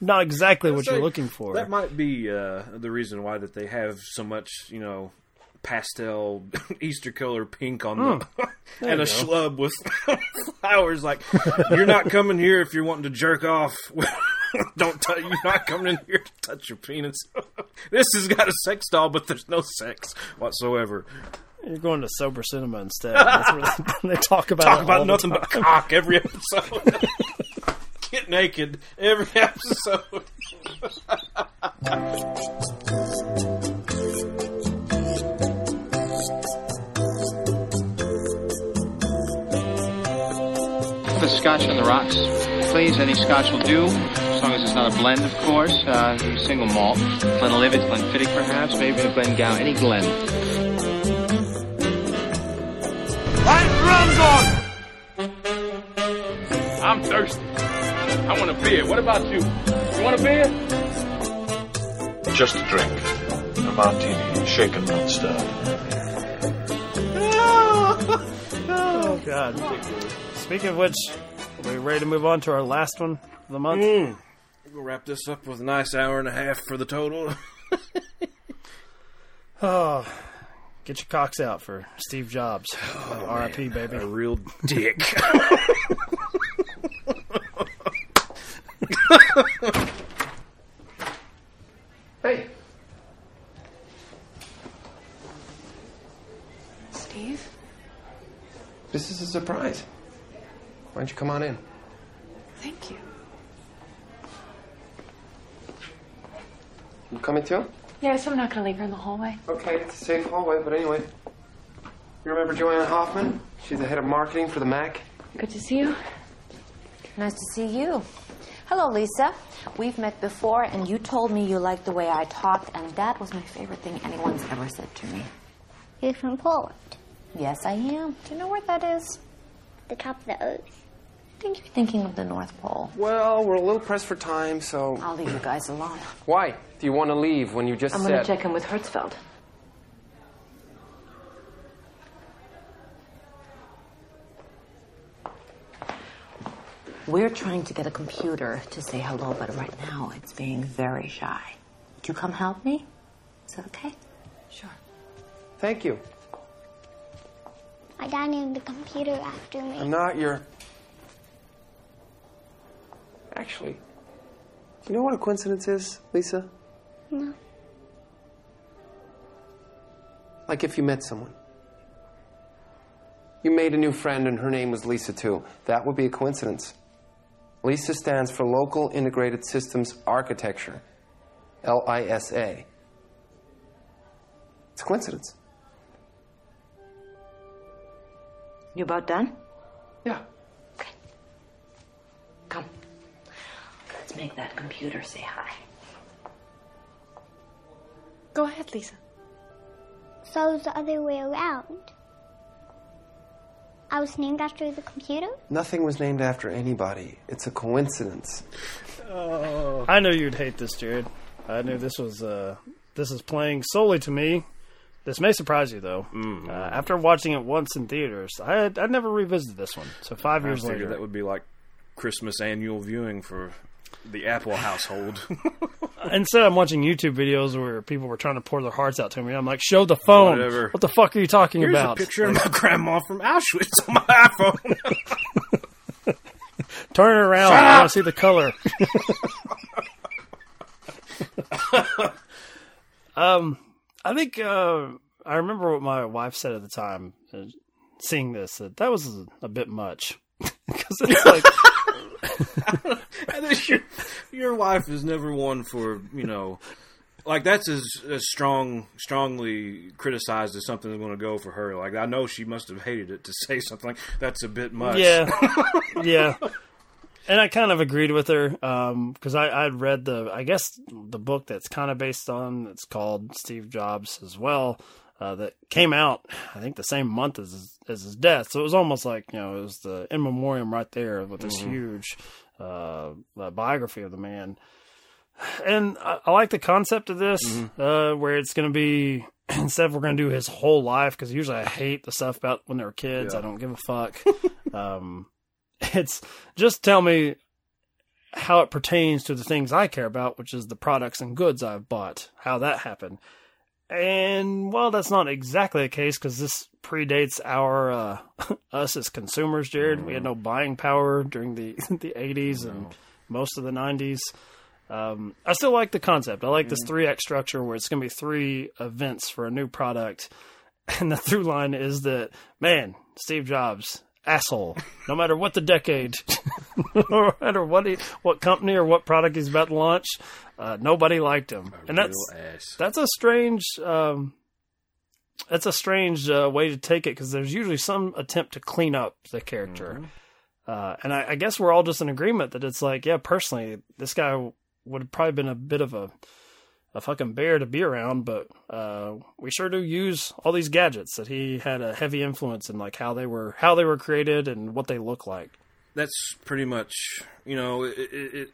not exactly what you're looking for. That might be uh, the reason why that they have so much, you know, pastel Easter color pink on the and a go. schlub with flowers. Like you're not coming here if you're wanting to jerk off. Don't touch. You're not coming in here to touch your penis. this has got a sex doll, but there's no sex whatsoever. You're going to sober cinema instead. They, talk about Talk about nothing but cock every episode. Get naked every episode. The scotch on the rocks, please. Any scotch will do, as long as it's not a blend, of course. Uh, single malt. Glenlivet, Glenfiddich, perhaps, maybe a Glengow, any Glen. I'm thirsty. I want a beer. What about you? You want a beer? Just a drink. A martini, shaken, not stirred. Oh God! Speaking of which, are we ready to move on to our last one of the month? Mm. We'll wrap this up with a nice hour and a half for the total. Oh, get your cocks out for Steve Jobs. Oh, R.I.P. Baby. A real dick. Hey, Steve? this is a surprise. Why don't you come on in? Thank you. You coming too? Yes, I'm not going to leave her in the hallway. Okay, it's a safe hallway, but anyway. You remember Joanna Hoffman? She's the head of marketing for the Mac. Good to see you. Nice to see you. Hello, Lisa. We've met before, and you told me you liked the way I talked, and that was my favorite thing anyone's ever said to me. You're from Poland. Yes, I am. Do you know where that is? The top of the earth. I think you're thinking of the North Pole. Well, we're a little pressed for time, so. I'll leave you guys alone. Why? Do you want to leave when you just I'm said. going to check in with Hertzfeld. We're trying to get a computer to say hello, but right now it's being very shy. Would you come help me? Is that okay? Sure. Thank you. My dad named the computer after me. I'm not your. Actually, you know what a coincidence is, Lisa? No. Like if you met someone. You made a new friend and her name was Lisa too. That would be a coincidence. LISA stands for Local Integrated Systems Architecture. L I S A. It's a coincidence. You about done? Yeah. Okay. Come. Let's make that computer say hi. Go ahead, Lisa. So it's the other way around. I was named after the computer? Nothing was named after anybody. It's a coincidence. Oh. I knew you'd hate this, Jared. I knew this was uh, this is playing solely to me. This may surprise you, though. Uh, after watching it once in theaters, I had, I never revisited this one. So five I years figured later, that would be like Christmas annual viewing for the Apple household. instead I'm watching YouTube videos where people were trying to pour their hearts out to me. I'm like, show the phone. Whatever. What the fuck are you talking Here's about? a picture of my grandma from Auschwitz on my iPhone. Turn it around. I want to see the color. um, I think uh, I remember what my wife said at the time, uh, seeing this, that that was a bit much because it's like I your, your wife is never one for you know, like that's as, as strong, strongly criticized as something that's going to go for her. Like I know she must have hated it to say something like that's a bit much. yeah, yeah. And I kind of agreed with her um, because I I'd read the I guess the book that's kind of based on it's called Steve Jobs as well uh, that came out I think the same month as his, as his death. So it was almost like you know it was the in memoriam right there with this huge uh, uh, biography of the man. And I, I like the concept of this uh, where it's going to be instead of we're going to do his whole life because usually I hate the stuff about when they were kids I don't give a fuck. Um, it's just tell me how it pertains to the things I care about, which is the products and goods I've bought, how that happened. And well, that's not exactly the case because this predates our uh, us as consumers, Jared. We had no buying power during the the eighties and most of the nineties. Um, I still like the concept. I like this three act structure where it's going to be three events for a new product, and the through line is that man, Steve Jobs, asshole. No matter what the decade, no matter what he, what company or what product he's about to launch, uh, nobody liked him, and that's ass. that's a strange um, that's a strange uh, way to take it because there's usually some attempt to clean up the character uh, and I, I guess we're all just in agreement that it's like yeah personally this guy would have probably been a bit of a a fucking bear to be around but uh, we sure do use all these gadgets that he had a heavy influence in like how they were how they were created and what they look like. That's pretty much you know it, it, it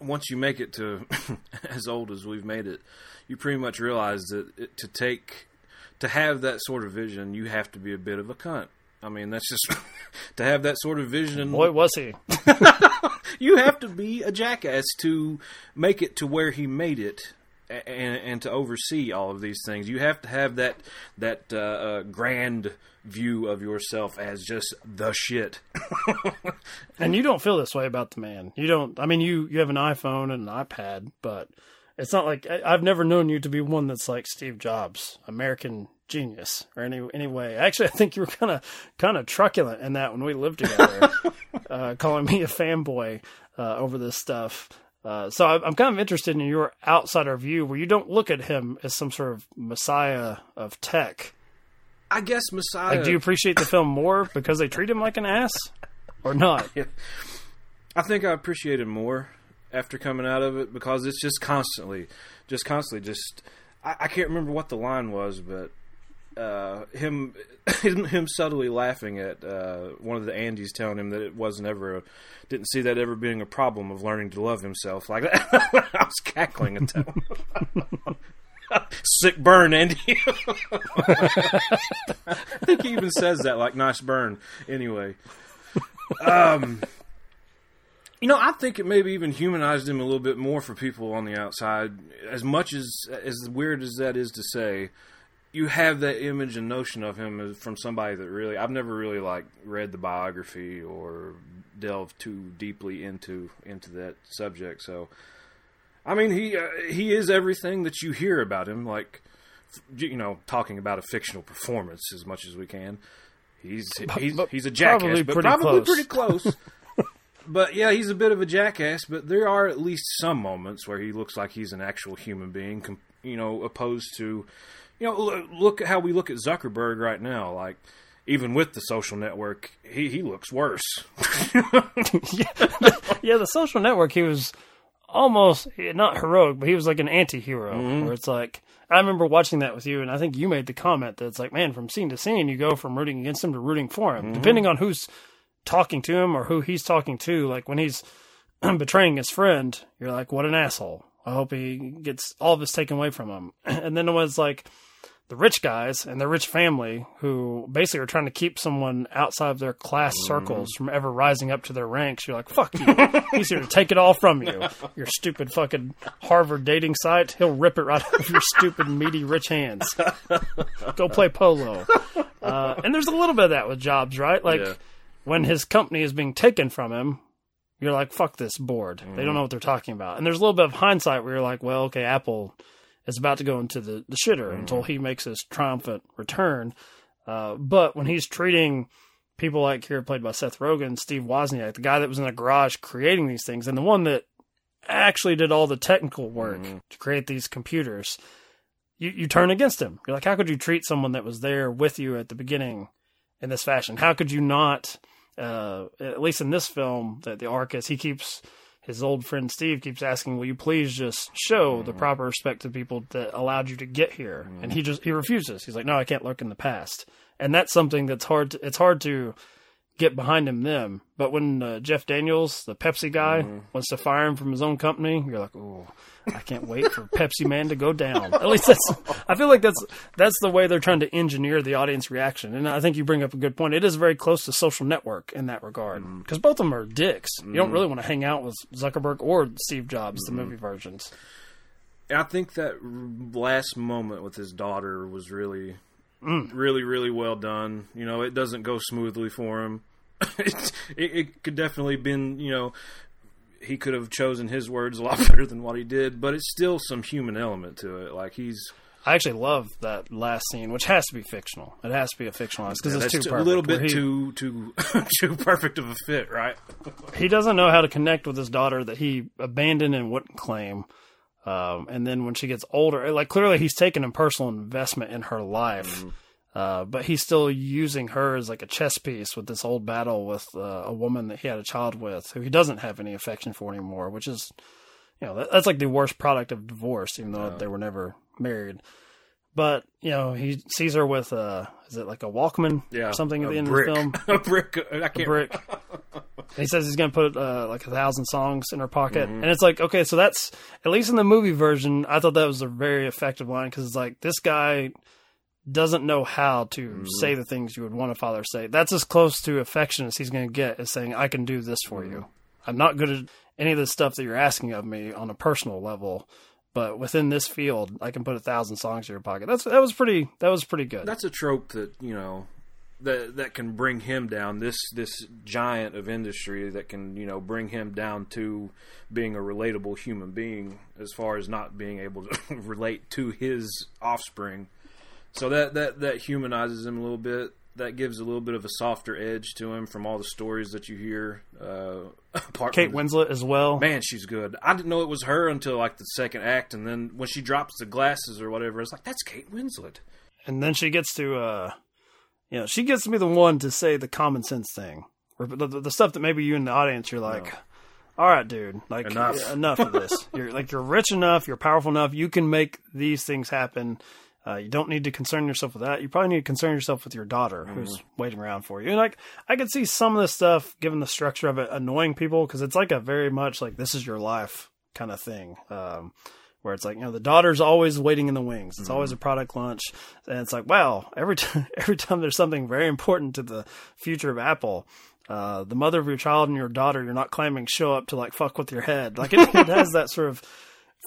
once you make it to as old as we've made it you pretty much realize that it, to take to have that sort of vision you have to be a bit of a cunt. I mean that's just to have that sort of vision. Boy was he. You have to be a jackass to make it to where he made it and, and to oversee all of these things you have to have that that uh, uh, grand view of yourself as just the shit And you don't feel this way about the man. You don't. I mean, you you have an iPhone and an iPad, but it's not like I, I've never known you to be one that's like Steve Jobs, American genius, or any anyway. Actually, I think you were kind of kind of truculent in that when we lived together, uh, calling me a fanboy uh, over this stuff. Uh, so I'm kind of interested in your outsider view, where you don't look at him as some sort of messiah of tech. i guess messiah Like, do you appreciate the film more because they treat him like an ass, or not? I think I appreciate it more after coming out of it because it's just constantly, just constantly, just. I, I can't remember what the line was, but uh, him, him, subtly laughing at uh, one of the Andes telling him that it wasn't ever, didn't see that ever being a problem of learning to love himself. Like I was cackling at that. Sick burn, Andy. I think he even says that, like nice burn. Anyway, um, you know, I think it maybe even humanized him a little bit more for people on the outside. As much as as weird as that is to say, you have that image and notion of him from somebody that really I've never really like read the biography or delved too deeply into into that subject. So, I mean, he uh, he is everything that you hear about him. Like, you know, talking about a fictional performance as much as we can. He's he's, he's a jackass, probably but pretty probably close. pretty close. but yeah, he's a bit of a jackass. But there are at least some moments where he looks like he's an actual human being. You know, opposed to, you know, look, at how we look at Zuckerberg right now. Like, even with the social network, he he looks worse. yeah, the social network, he was almost not heroic, but he was like an anti-hero. Mm-hmm. Where it's like I remember watching that with you, and I think you made the comment that it's like, man, from scene to scene, you go from rooting against him to rooting for him, mm-hmm. depending on who's talking to him or who he's talking to. Like when he's betraying his friend, you're like, what an asshole. I hope he gets all of this taken away from him. and then it was like the rich guys and their rich family who basically are trying to keep someone outside of their class circles from ever rising up to their ranks. You're like, fuck you. He's here to take it all from you. Your stupid fucking Harvard dating site. He'll rip it right out of your stupid, meaty, rich hands. Go play polo. Uh, and there's a little bit of that with Jobs, right? Like Yeah. when his company is being taken from him, you're like, fuck this board. They don't know what they're talking about. And there's a little bit of hindsight where you're like, well, okay, Apple is about to go into the, the shitter until he makes his triumphant return. Uh, but when he's treating people like here played by Seth Rogen, Steve Wozniak, the guy that was in the garage creating these things, and the one that actually did all the technical work to create these computers, you, you turn against him. You're like, how could you treat someone that was there with you at the beginning in this fashion? How could you not, uh, at least in this film, that the arc is he keeps his old friend Steve keeps asking, "Will you please just show the proper respect to people that allowed you to get here?" And he just he refuses. He's like, "No, I can't look in the past." And that's something that's hard. To, it's hard to get behind him then. But when uh, Jeff Daniels, the Pepsi guy, Mm-hmm. wants to fire him from his own company, you're like, oh, I can't wait for Pepsi Man to go down. At least that's. I feel like that's that's the way they're trying to engineer the audience reaction. And I think you bring up a good point. It is very close to Social Network in that regard because both of them are dicks. You don't really want to hang out with Zuckerberg or Steve Jobs, Mm-hmm. the movie versions. I think that last moment with his daughter was really, Mm. really, really well done. You know, it doesn't go smoothly for him. it, it, it could definitely been, you know, he could have chosen his words a lot better than what he did, but it's still some human element to it. Like he's I actually love that last scene, which has to be fictional. It has to be a fictionalized because yeah, it's too a little bit he- too too too perfect of a fit, right? he doesn't know how to connect with his daughter that he abandoned and wouldn't claim. Um, and then when she gets older, like clearly he's taken a personal investment in her life, uh, but he's still using her as like a chess piece with this old battle with uh, a woman that he had a child with, who he doesn't have any affection for anymore. Which is, you know, that, that's like the worst product of divorce, even though they were never married. But you know, he sees her with a, is it like a Walkman Yeah, or something at the end brick. of the film? a brick. I a can't. brick. he says he's going to put uh, like a thousand songs in her pocket, Mhm. and it's like okay, so that's at least in the movie version. I thought that was a very effective line because it's like this guy doesn't know how to Mm-hmm. say the things you would want a father to say. That's as close to affection as he's going to get is saying, "I can do this for Mm-hmm. you. I'm not good at any of the stuff that you're asking of me on a personal level." But within this field, I can put a thousand songs in your pocket. That's that was pretty. That was pretty good. That's a trope that you know that that can bring him down. This this giant of industry that can you know bring him down to being a relatable human being, as far as not being able to relate to his offspring. So that that that humanizes him a little bit. That gives a little bit of a softer edge to him from all the stories that you hear. Uh, apart Kate from Winslet as well. Man, she's good. I didn't know it was her until like the second act, and then when she drops the glasses or whatever, it's like that's Kate Winslet. and then she gets to uh you know she gets to be the one to say the common sense thing or the, the, the stuff that maybe you in the audience you're like all right dude like Enough. enough of this you're like you're rich enough you're powerful enough you can make these things happen uh, you don't need to concern yourself with that. You probably need to concern yourself with your daughter who's waiting around for you. And like, I could see some of this stuff, given the structure of it, annoying people because it's like a very much like this is your life kind of thing. Um, where it's like you know the daughter's always waiting in the wings. It's always a product lunch, and it's like wow, every time every time there's something very important to the future of Apple, uh, the mother of your child and your daughter, you're not claiming show up to like fuck with your head. Like it, it has that sort of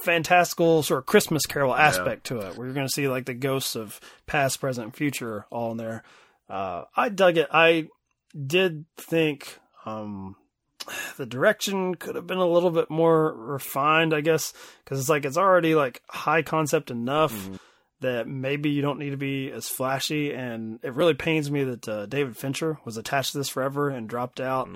fantastical sort of Christmas Carol aspect to it, where you're going to see like the ghosts of past, present, and future all in there. Uh, I dug it. I did think um, the direction could have been a little bit more refined, I guess, because it's like it's already like high concept enough that maybe you don't need to be as flashy. And it really pains me that uh, David Fincher was attached to this forever and dropped out.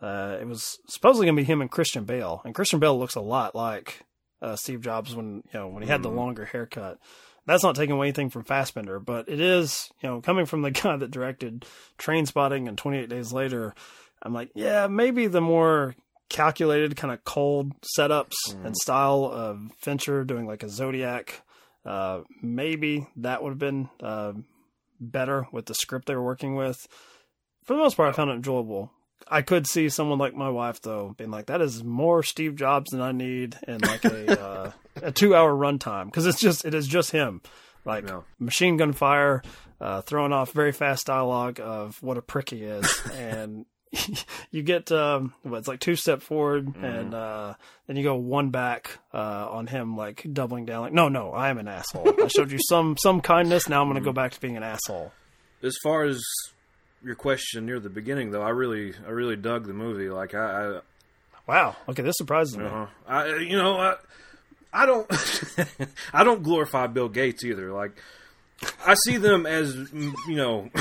Uh, it was supposedly going to be him and Christian Bale, and Christian Bale looks a lot like uh, Steve Jobs when you know when he had the longer haircut. That's not taking away anything from Fassbender, but it is you know coming from the guy that directed Trainspotting and 28 Days Later. I'm like, yeah, maybe the more calculated kind of cold setups and style of Fincher doing like a Zodiac. Uh, maybe that would have been uh, better with the script they were working with. For the most part, I found it enjoyable. I could see someone like my wife though being like, "That is more Steve Jobs than I need in like a uh, a two hour runtime. Because it's just it is just him, like Yeah. machine gun fire, uh, throwing off very fast dialogue of what a prick he is, and you get um, what it's like two step forward and uh, then you go one back uh, on him like doubling down like no no I am an asshole. I showed you some some kindness. Now I'm gonna go back to being an asshole. As far as your question near the beginning, though, I really, I really dug the movie. Like I, I wow okay this surprises me I, uh, I you know, I, I don't, I don't glorify Bill Gates either. Like I see them as, you know,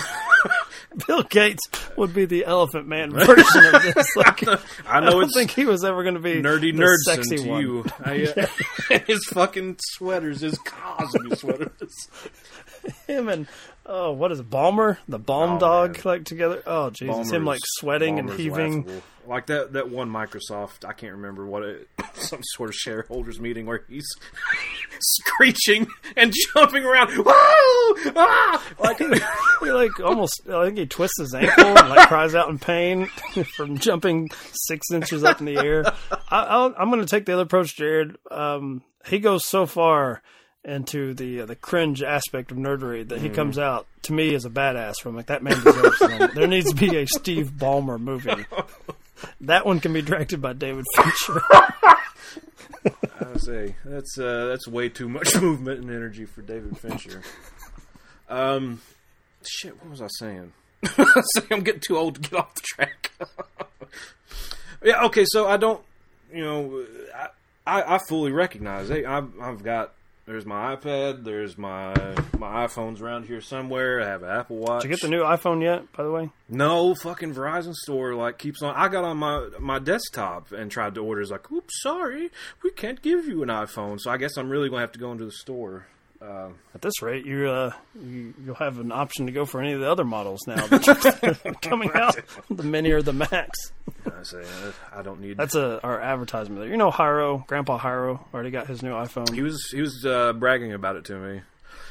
Bill Gates would be the Elephant Man version of this. Like, I know don't it's think he was ever going to be nerdy the nerds sexy to one. you. I, uh, his fucking sweaters, his Cosby sweaters. Him and oh, what is it, Ballmer, the Balm Oh, dog, man. like together. Oh, Jesus, him like sweating and heaving. laughable. Like that that one Microsoft. I can't remember what it. Some sort of shareholders meeting where he's screeching and jumping around. Whoa! Ah! Like he like almost. I think he twists his ankle and like cries out in pain from jumping six inches up in the air. I, I'll, I'm going to take the other approach, Jared. Um, he goes so far into the uh, the cringe aspect of nerdery that he comes out to me as a badass from like that man deserves. There needs to be a Steve Ballmer movie. That one can be directed by David Fincher. I say that's uh, that's way too much movement and energy for David Fincher. Um, shit. What was I saying? Sorry, I'm getting too old to get off the track. yeah. Okay. So I don't. You know, I I, I fully recognize. Hey, I've I've got. There's my iPad. There's my my iPhone's around here somewhere. I have an Apple Watch. Did you get the new iPhone yet? By the way, No, fucking Verizon store like keeps on. I got on my my desktop and tried to order. It's like, oops, sorry, we can't give you an iPhone. So I guess I'm really gonna have to go into the store. Uh, at this rate, you uh, you you'll have an option to go for any of the other models now coming out, the Mini or the Max. I say uh, I don't need. That's a our advertisement there. You know, Hyro, Grandpa Hyro, already got his new iPhone. He was he was uh, bragging about it to me.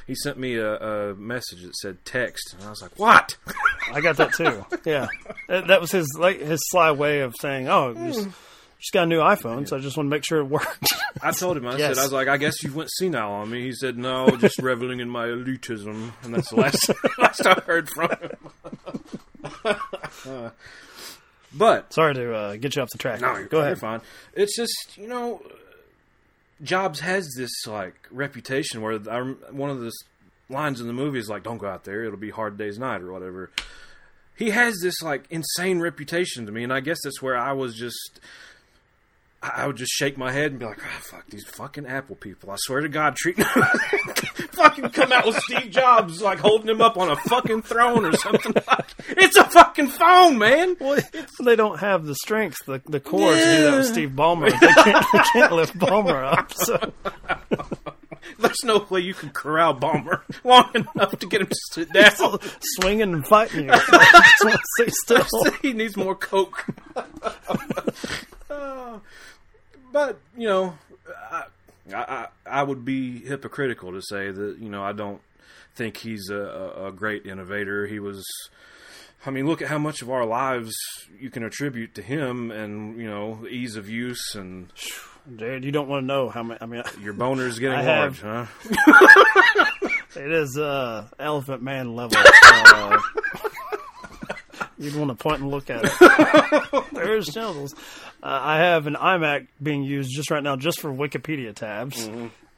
He sent me a, a message that said text, and I was like, "What?" I got that too. Yeah, that, that was his like his sly way of saying, "Oh, just, just got a new iPhone, so I just want to make sure it worked." I told him, I Yes. said, I was like, I guess you went senile on me. He said, no, just reveling in my elitism. And that's the last, last I heard from him. Uh, but, Sorry to uh, get you off the track. no, you're, Go ahead. you're fine. It's just, you know, Jobs has this, like, reputation where I, rem- one of the lines in the movie is like, don't go out there, it'll be hard day's night or whatever. He has this, like, insane reputation to me, and I guess that's where I was just. I would just shake my head and be like, "Ah, fuck these fucking Apple people! I swear to God, treat fucking come out with Steve Jobs like holding him up on a fucking throne or something. Like, it's a fucking phone, man. Well, they don't have the strength, the the core to do that with Steve Ballmer. They can't, they can't lift Ballmer up. So There's no way you can corral Ballmer long enough to get him to sit down. swinging and fighting you. I just want to stay still. he needs more coke. But you know, I, I I would be hypocritical to say that you know I don't think he's a, a, great innovator. He was. I mean, look at how much of our lives you can attribute to him, and you know, the ease of use, and Dude, you don't want to know how many. I mean, your boner's getting I large, have- huh? it is uh, Elephant Man level. Uh, you'd want to point and look at it. There's genitals. Uh, I have an iMac being used just right now, just for Wikipedia tabs.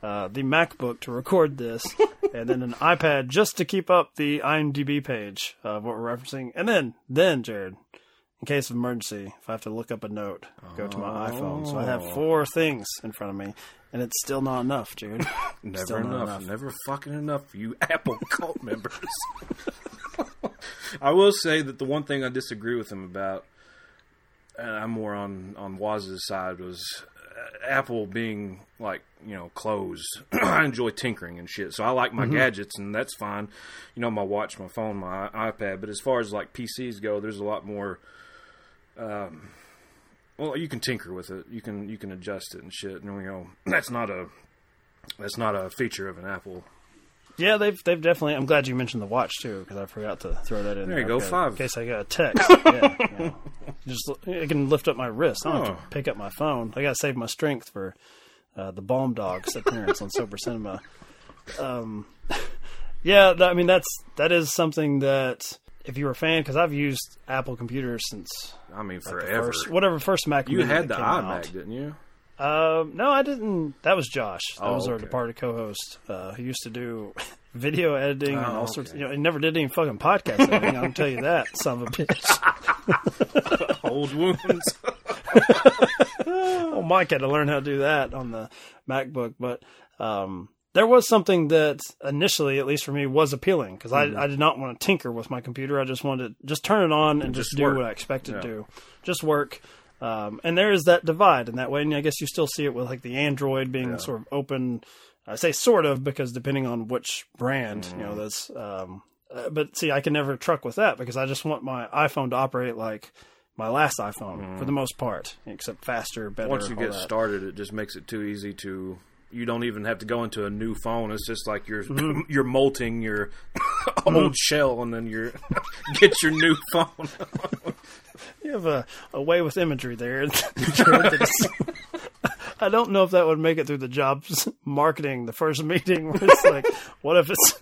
Uh, the MacBook to record this, and then an iPad just to keep up the IMDb page of what we're referencing, and then, then Jared, in case of emergency, if I have to look up a note, go to my iPhone. So I have four things in front of me, and it's still not enough, Jared. Never enough, enough. Never fucking enough you Apple cult members. I will say that the one thing I disagree with him about, and I'm more on on Woz's side, was uh, Apple being like you know closed. I enjoy tinkering and shit, so I like my Mm-hmm. gadgets, and that's fine. You know, my watch, my phone, my iPad. But as far as like PCs go, there's a lot more. Um, well, you can tinker with it. You can you can adjust it and shit. And you know, that's not a that's not a feature of an Apple. Yeah, they've they've definitely. I'm glad you mentioned the watch too, because I forgot to throw that in. There you go, Okay, five. In case I got a text, yeah, yeah. just it can lift up my wrist. I don't have to pick up my phone. I got to save my strength for uh, the Balm Dogs appearance on Sober Cinema. Um, yeah, I mean that's that is something that if you're a fan, because I've used Apple computers since I mean, like, forever. first, whatever first Mac. you had the iMac, out. didn't you? Um, no, I didn't. That was Josh. That Oh, was our okay. departed co-host. Uh, who used to do video editing and Oh, all sorts. okay. You know, he never did any fucking podcast editing. I can tell you that, son of a bitch. Old wounds. well, Mike had to learn how to do that on the MacBook, but um, there was something that initially, at least for me, was appealing because I, I did not want to tinker with my computer. I just wanted to just turn it on and just, just do what I expected Yeah. to do, just work. Um, and there is that divide in that way, and I guess you still see it with like the Android being sort of open. I say sort of because depending on which brand, you know, that's. Um, uh, but see, I can never truck with that because I just want my iPhone to operate like my last iPhone for the most part, except faster, better. Mm. Once you get that. started, it just makes it too easy to. You don't even have to go into a new phone. It's just like you're Mm-hmm. you're molting your old shell, and then you're get your new phone. You have a, a way with imagery there. I don't know if that would make it through the jobs marketing the first meeting where it's like, what if it's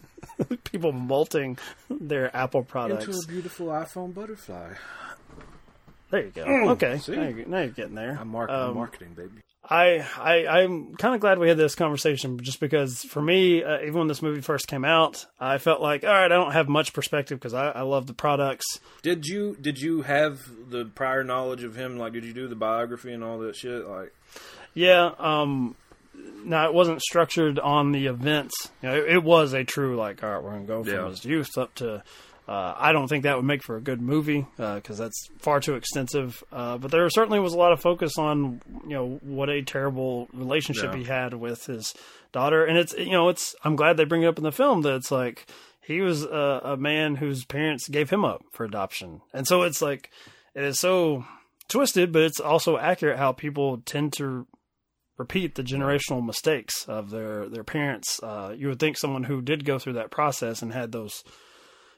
people molting their Apple products? Into a beautiful iPhone butterfly. There you go. Okay, see? now you're, now you're getting there. I'm mark- Um, marketing, baby. I, I I'm kind of glad we had this conversation just because for me, uh, even when this movie first came out, I felt like all right, I don't have much perspective because I, I love the products. Did you did you have the prior knowledge of him? Like, did you do the biography and all that shit? Like, Yeah. Um. Now it wasn't structured on the events. You know, it, it was a true like, all right, we're gonna go from Yeah. his youth up to. Uh, I don't think that would make for a good movie because that's far too extensive. Uh, but there certainly was a lot of focus on you know what a terrible relationship Yeah. he had with his daughter, and it's you know it's. I'm glad they bring it up in the film that it's like he was a, a man whose parents gave him up for adoption, and so it's like it is so twisted, but it's also accurate how people tend to repeat the generational mistakes of their their parents. Uh, you would think someone who did go through that process and had those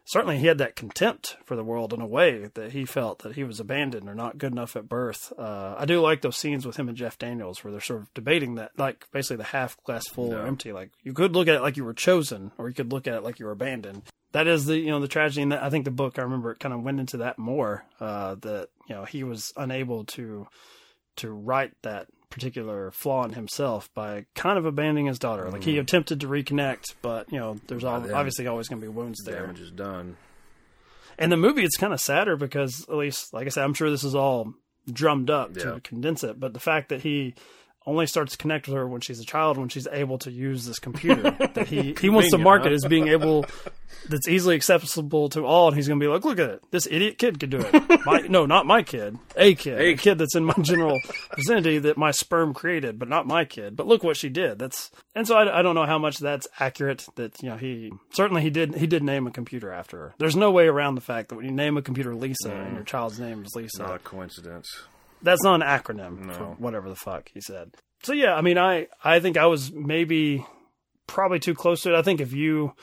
certainly he had that contempt for the world in a way that he felt that he was abandoned or not good enough at birth. Uh, I do like those scenes with him and Jeff Daniels where they're sort of debating that, like basically the half glass full or empty. Like you could look at it like you were chosen, or you could look at it like you were abandoned. That is the you know the tragedy, and that, I think the book I remember it kind of went into that more. Uh, that you know he was unable to to write that particular flaw in himself by kind of abandoning his daughter. Like he mm. attempted to reconnect, but you know, there's al- then obviously always going to be wounds there. damage is done. And the movie, it's kind of sadder because at least, like I said, I'm sure this is all drummed up Yeah. to condense it. But the fact that he only starts to connect with her when she's a child, when she's able to use this computer that he he wants to market as being able that's easily accessible to all, and he's going to be like, look at it, this idiot kid could do it. My, no, not my kid, a kid, a kid that's in my general vicinity that my sperm created, but not my kid. But look what she did. That's and so I, I don't know how much that's accurate. That you know he certainly he did he did name a computer after her. There's no way around the fact that when you name a computer Lisa and your mm. child's name is Lisa, Not a coincidence. that's not an acronym for whatever the fuck he said. So yeah, I mean, I I think I was maybe probably too close to it. I think if you,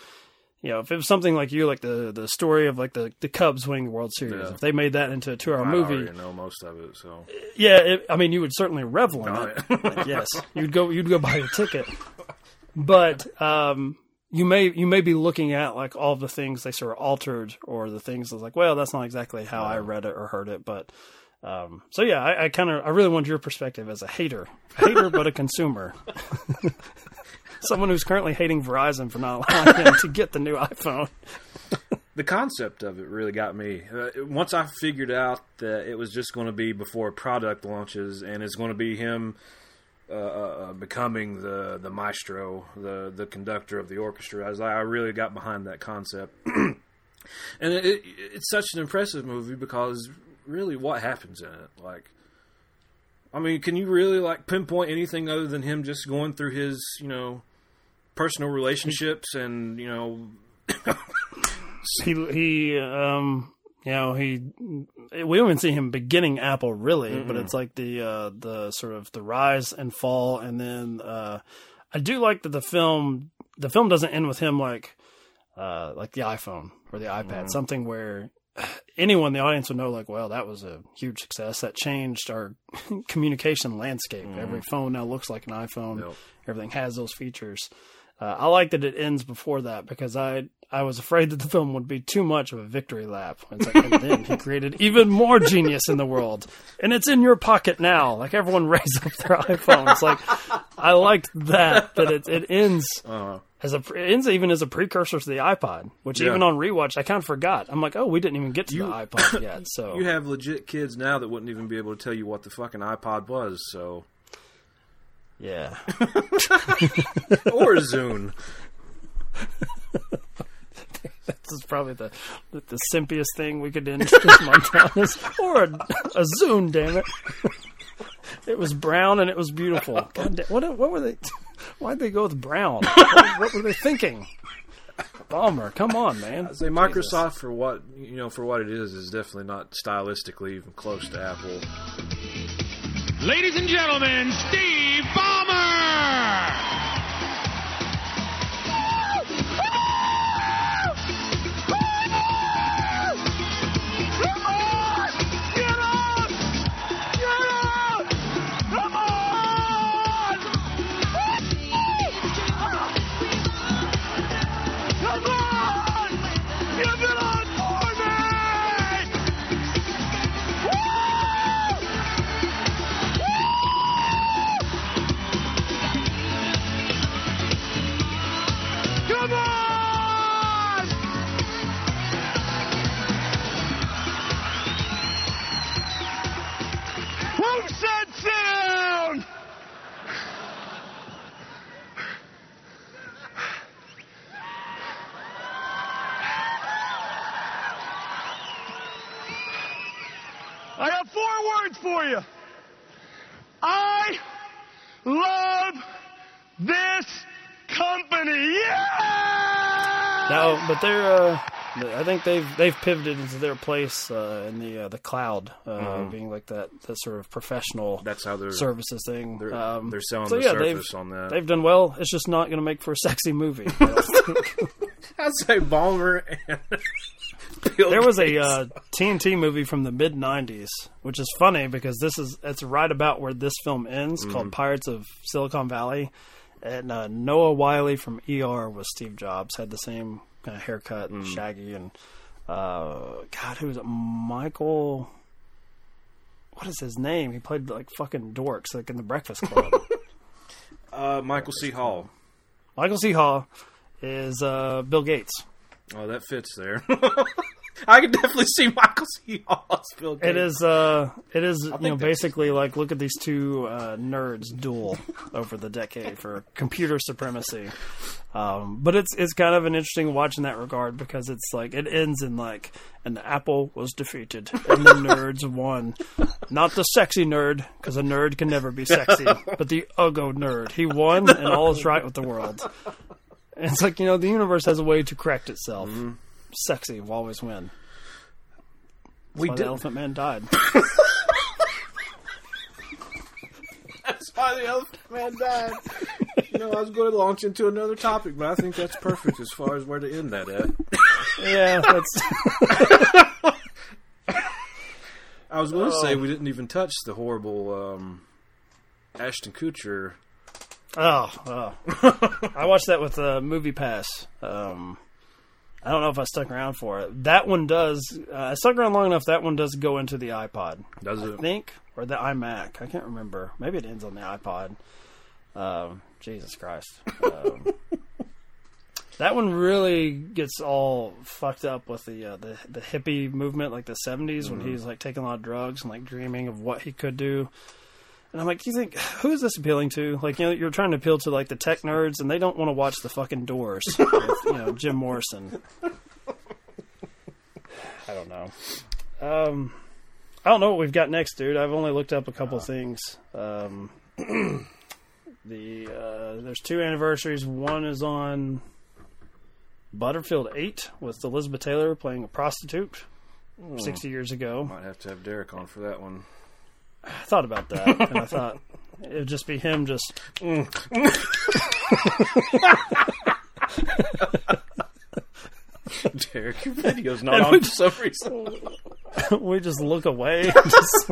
you know, if it was something like you, like the the story of like the the Cubs winning the World Series, Yeah. if they made that into a two hour movie, already know most of it, so yeah, it, I mean, you would certainly revel in it. yeah. Like, yes, you'd go you'd go buy a ticket, but um, you may you may be looking at like all the things they sort of altered or the things that's like, well, that's not exactly how I read it or heard it, but. Um, so yeah, I, I kind of I really want your perspective as a hater, a hater but a consumer, someone who's currently hating Verizon for not allowing him to get the new iPhone. the concept of it really got me. Uh, once I figured out that it was just going to be before product launches, and it's going to be him uh, uh, becoming the the maestro, the the conductor of the orchestra. I was like, I really got behind that concept, and it, it, it's such an impressive movie because really, what happens in it? Like, I mean, can you really like pinpoint anything other than him just going through his, you know, personal relationships and you know he he um you know he we don't even see him beginning Apple really, but it's like the uh the sort of the rise and fall, and then uh I do like that the film the film doesn't end with him like uh like the iPhone or the iPad, something where anyone in the audience would know like well that was a huge success that changed our communication landscape every phone now looks like an iphone Yep. everything has those features uh, I like that it ends before that because I I was afraid that the film would be too much of a victory lap. It's like, and then he created even more genius in the world, and it's in your pocket now. Like everyone raised up their iPhone. It's like I liked that that it it ends uh, as a ends even as a precursor to the iPod, which Yeah. even on rewatch I kind of forgot. I'm like, oh, we didn't even get to the iPod yet. So You have legit kids now that wouldn't even be able to tell you what the fucking iPod was, so yeah, or Zune. this is probably the the, the simpiest thing we could end this month on, is- or a, a Zune, damn it. It was brown and it was beautiful. God what what were they? Why'd they go with brown? What, what were they thinking? Ballmer, come on, man. I say Microsoft for what you know for what it is is definitely not stylistically even close to Apple. Ladies and gentlemen, Steve Ballmer! But they're. Uh, I think they've they've pivoted into their place uh, in the uh, the cloud, uh, Mhm. being like that that sort of professional. That's how they're services thing. They're, Um, they're selling so the yeah, they've on that. they've done well. It's just not going to make for a sexy movie. I don't think. I'd say Ballmer and there was a uh, TNT movie from the mid '90s, which is funny because this is it's right about where this film ends, called Mhm. Pirates of Silicon Valley, and uh, Noah Wyle from ER was Steve Jobs, had the same kind of haircut and shaggy, and uh, God, who was it? Michael. What is his name? He played like fucking dorks, like in the Breakfast Club. uh, Michael C. Hall. Michael C. Hall is uh, Bill Gates. Oh, that fits there. I can definitely see Michael C. Hall Bill Gates. It is. Uh, it is. You know, that's- basically like look at these two uh, nerds duel over the decade for computer supremacy. Um, but it's it's kind of an interesting watch in that regard because it's like it ends in like and the apple was defeated and the nerds won. Not the sexy nerd because a nerd can never be sexy, but the uggo nerd. He won and all is right with the world. And it's like you know the universe has a way to correct itself. Sexy will always win. That's We why did- the Elephant Man died. That's why the Elephant Man died. you know, I was going to launch into another topic, but I think that's perfect as far as where to end that at. Yeah, that's. I was going to Oh. say we didn't even touch the horrible um, Ashton Kutcher. Oh, oh. I watched that with uh, Movie Pass. Um, I don't know if I stuck around for it. That one does. Uh, I stuck around long enough. That one does go into the iPod. Does I it? think, or the iMac. I can't remember. Maybe it ends on the iPod. Um, Jesus Christ. Um, that one really gets all fucked up with the uh, the the hippie movement, like the '70s, when Mhm. he's like taking a lot of drugs and like dreaming of what he could do. And I'm like, you think who is this appealing to? Like, you know, you're trying to appeal to like the tech nerds, and they don't want to watch the fucking Doors with you know Jim Morrison. I don't know. Um, I don't know what we've got next, dude. I've only looked up a couple things. Um, the uh, there's two anniversaries. One is on Butterfield Eight with Elizabeth Taylor playing a prostitute Hmm. sixty years ago. Might have to have Derek on for that one. I thought about that, and I thought it would just be him just. Derek, your video's not And on we for some reason. we just look away. Just-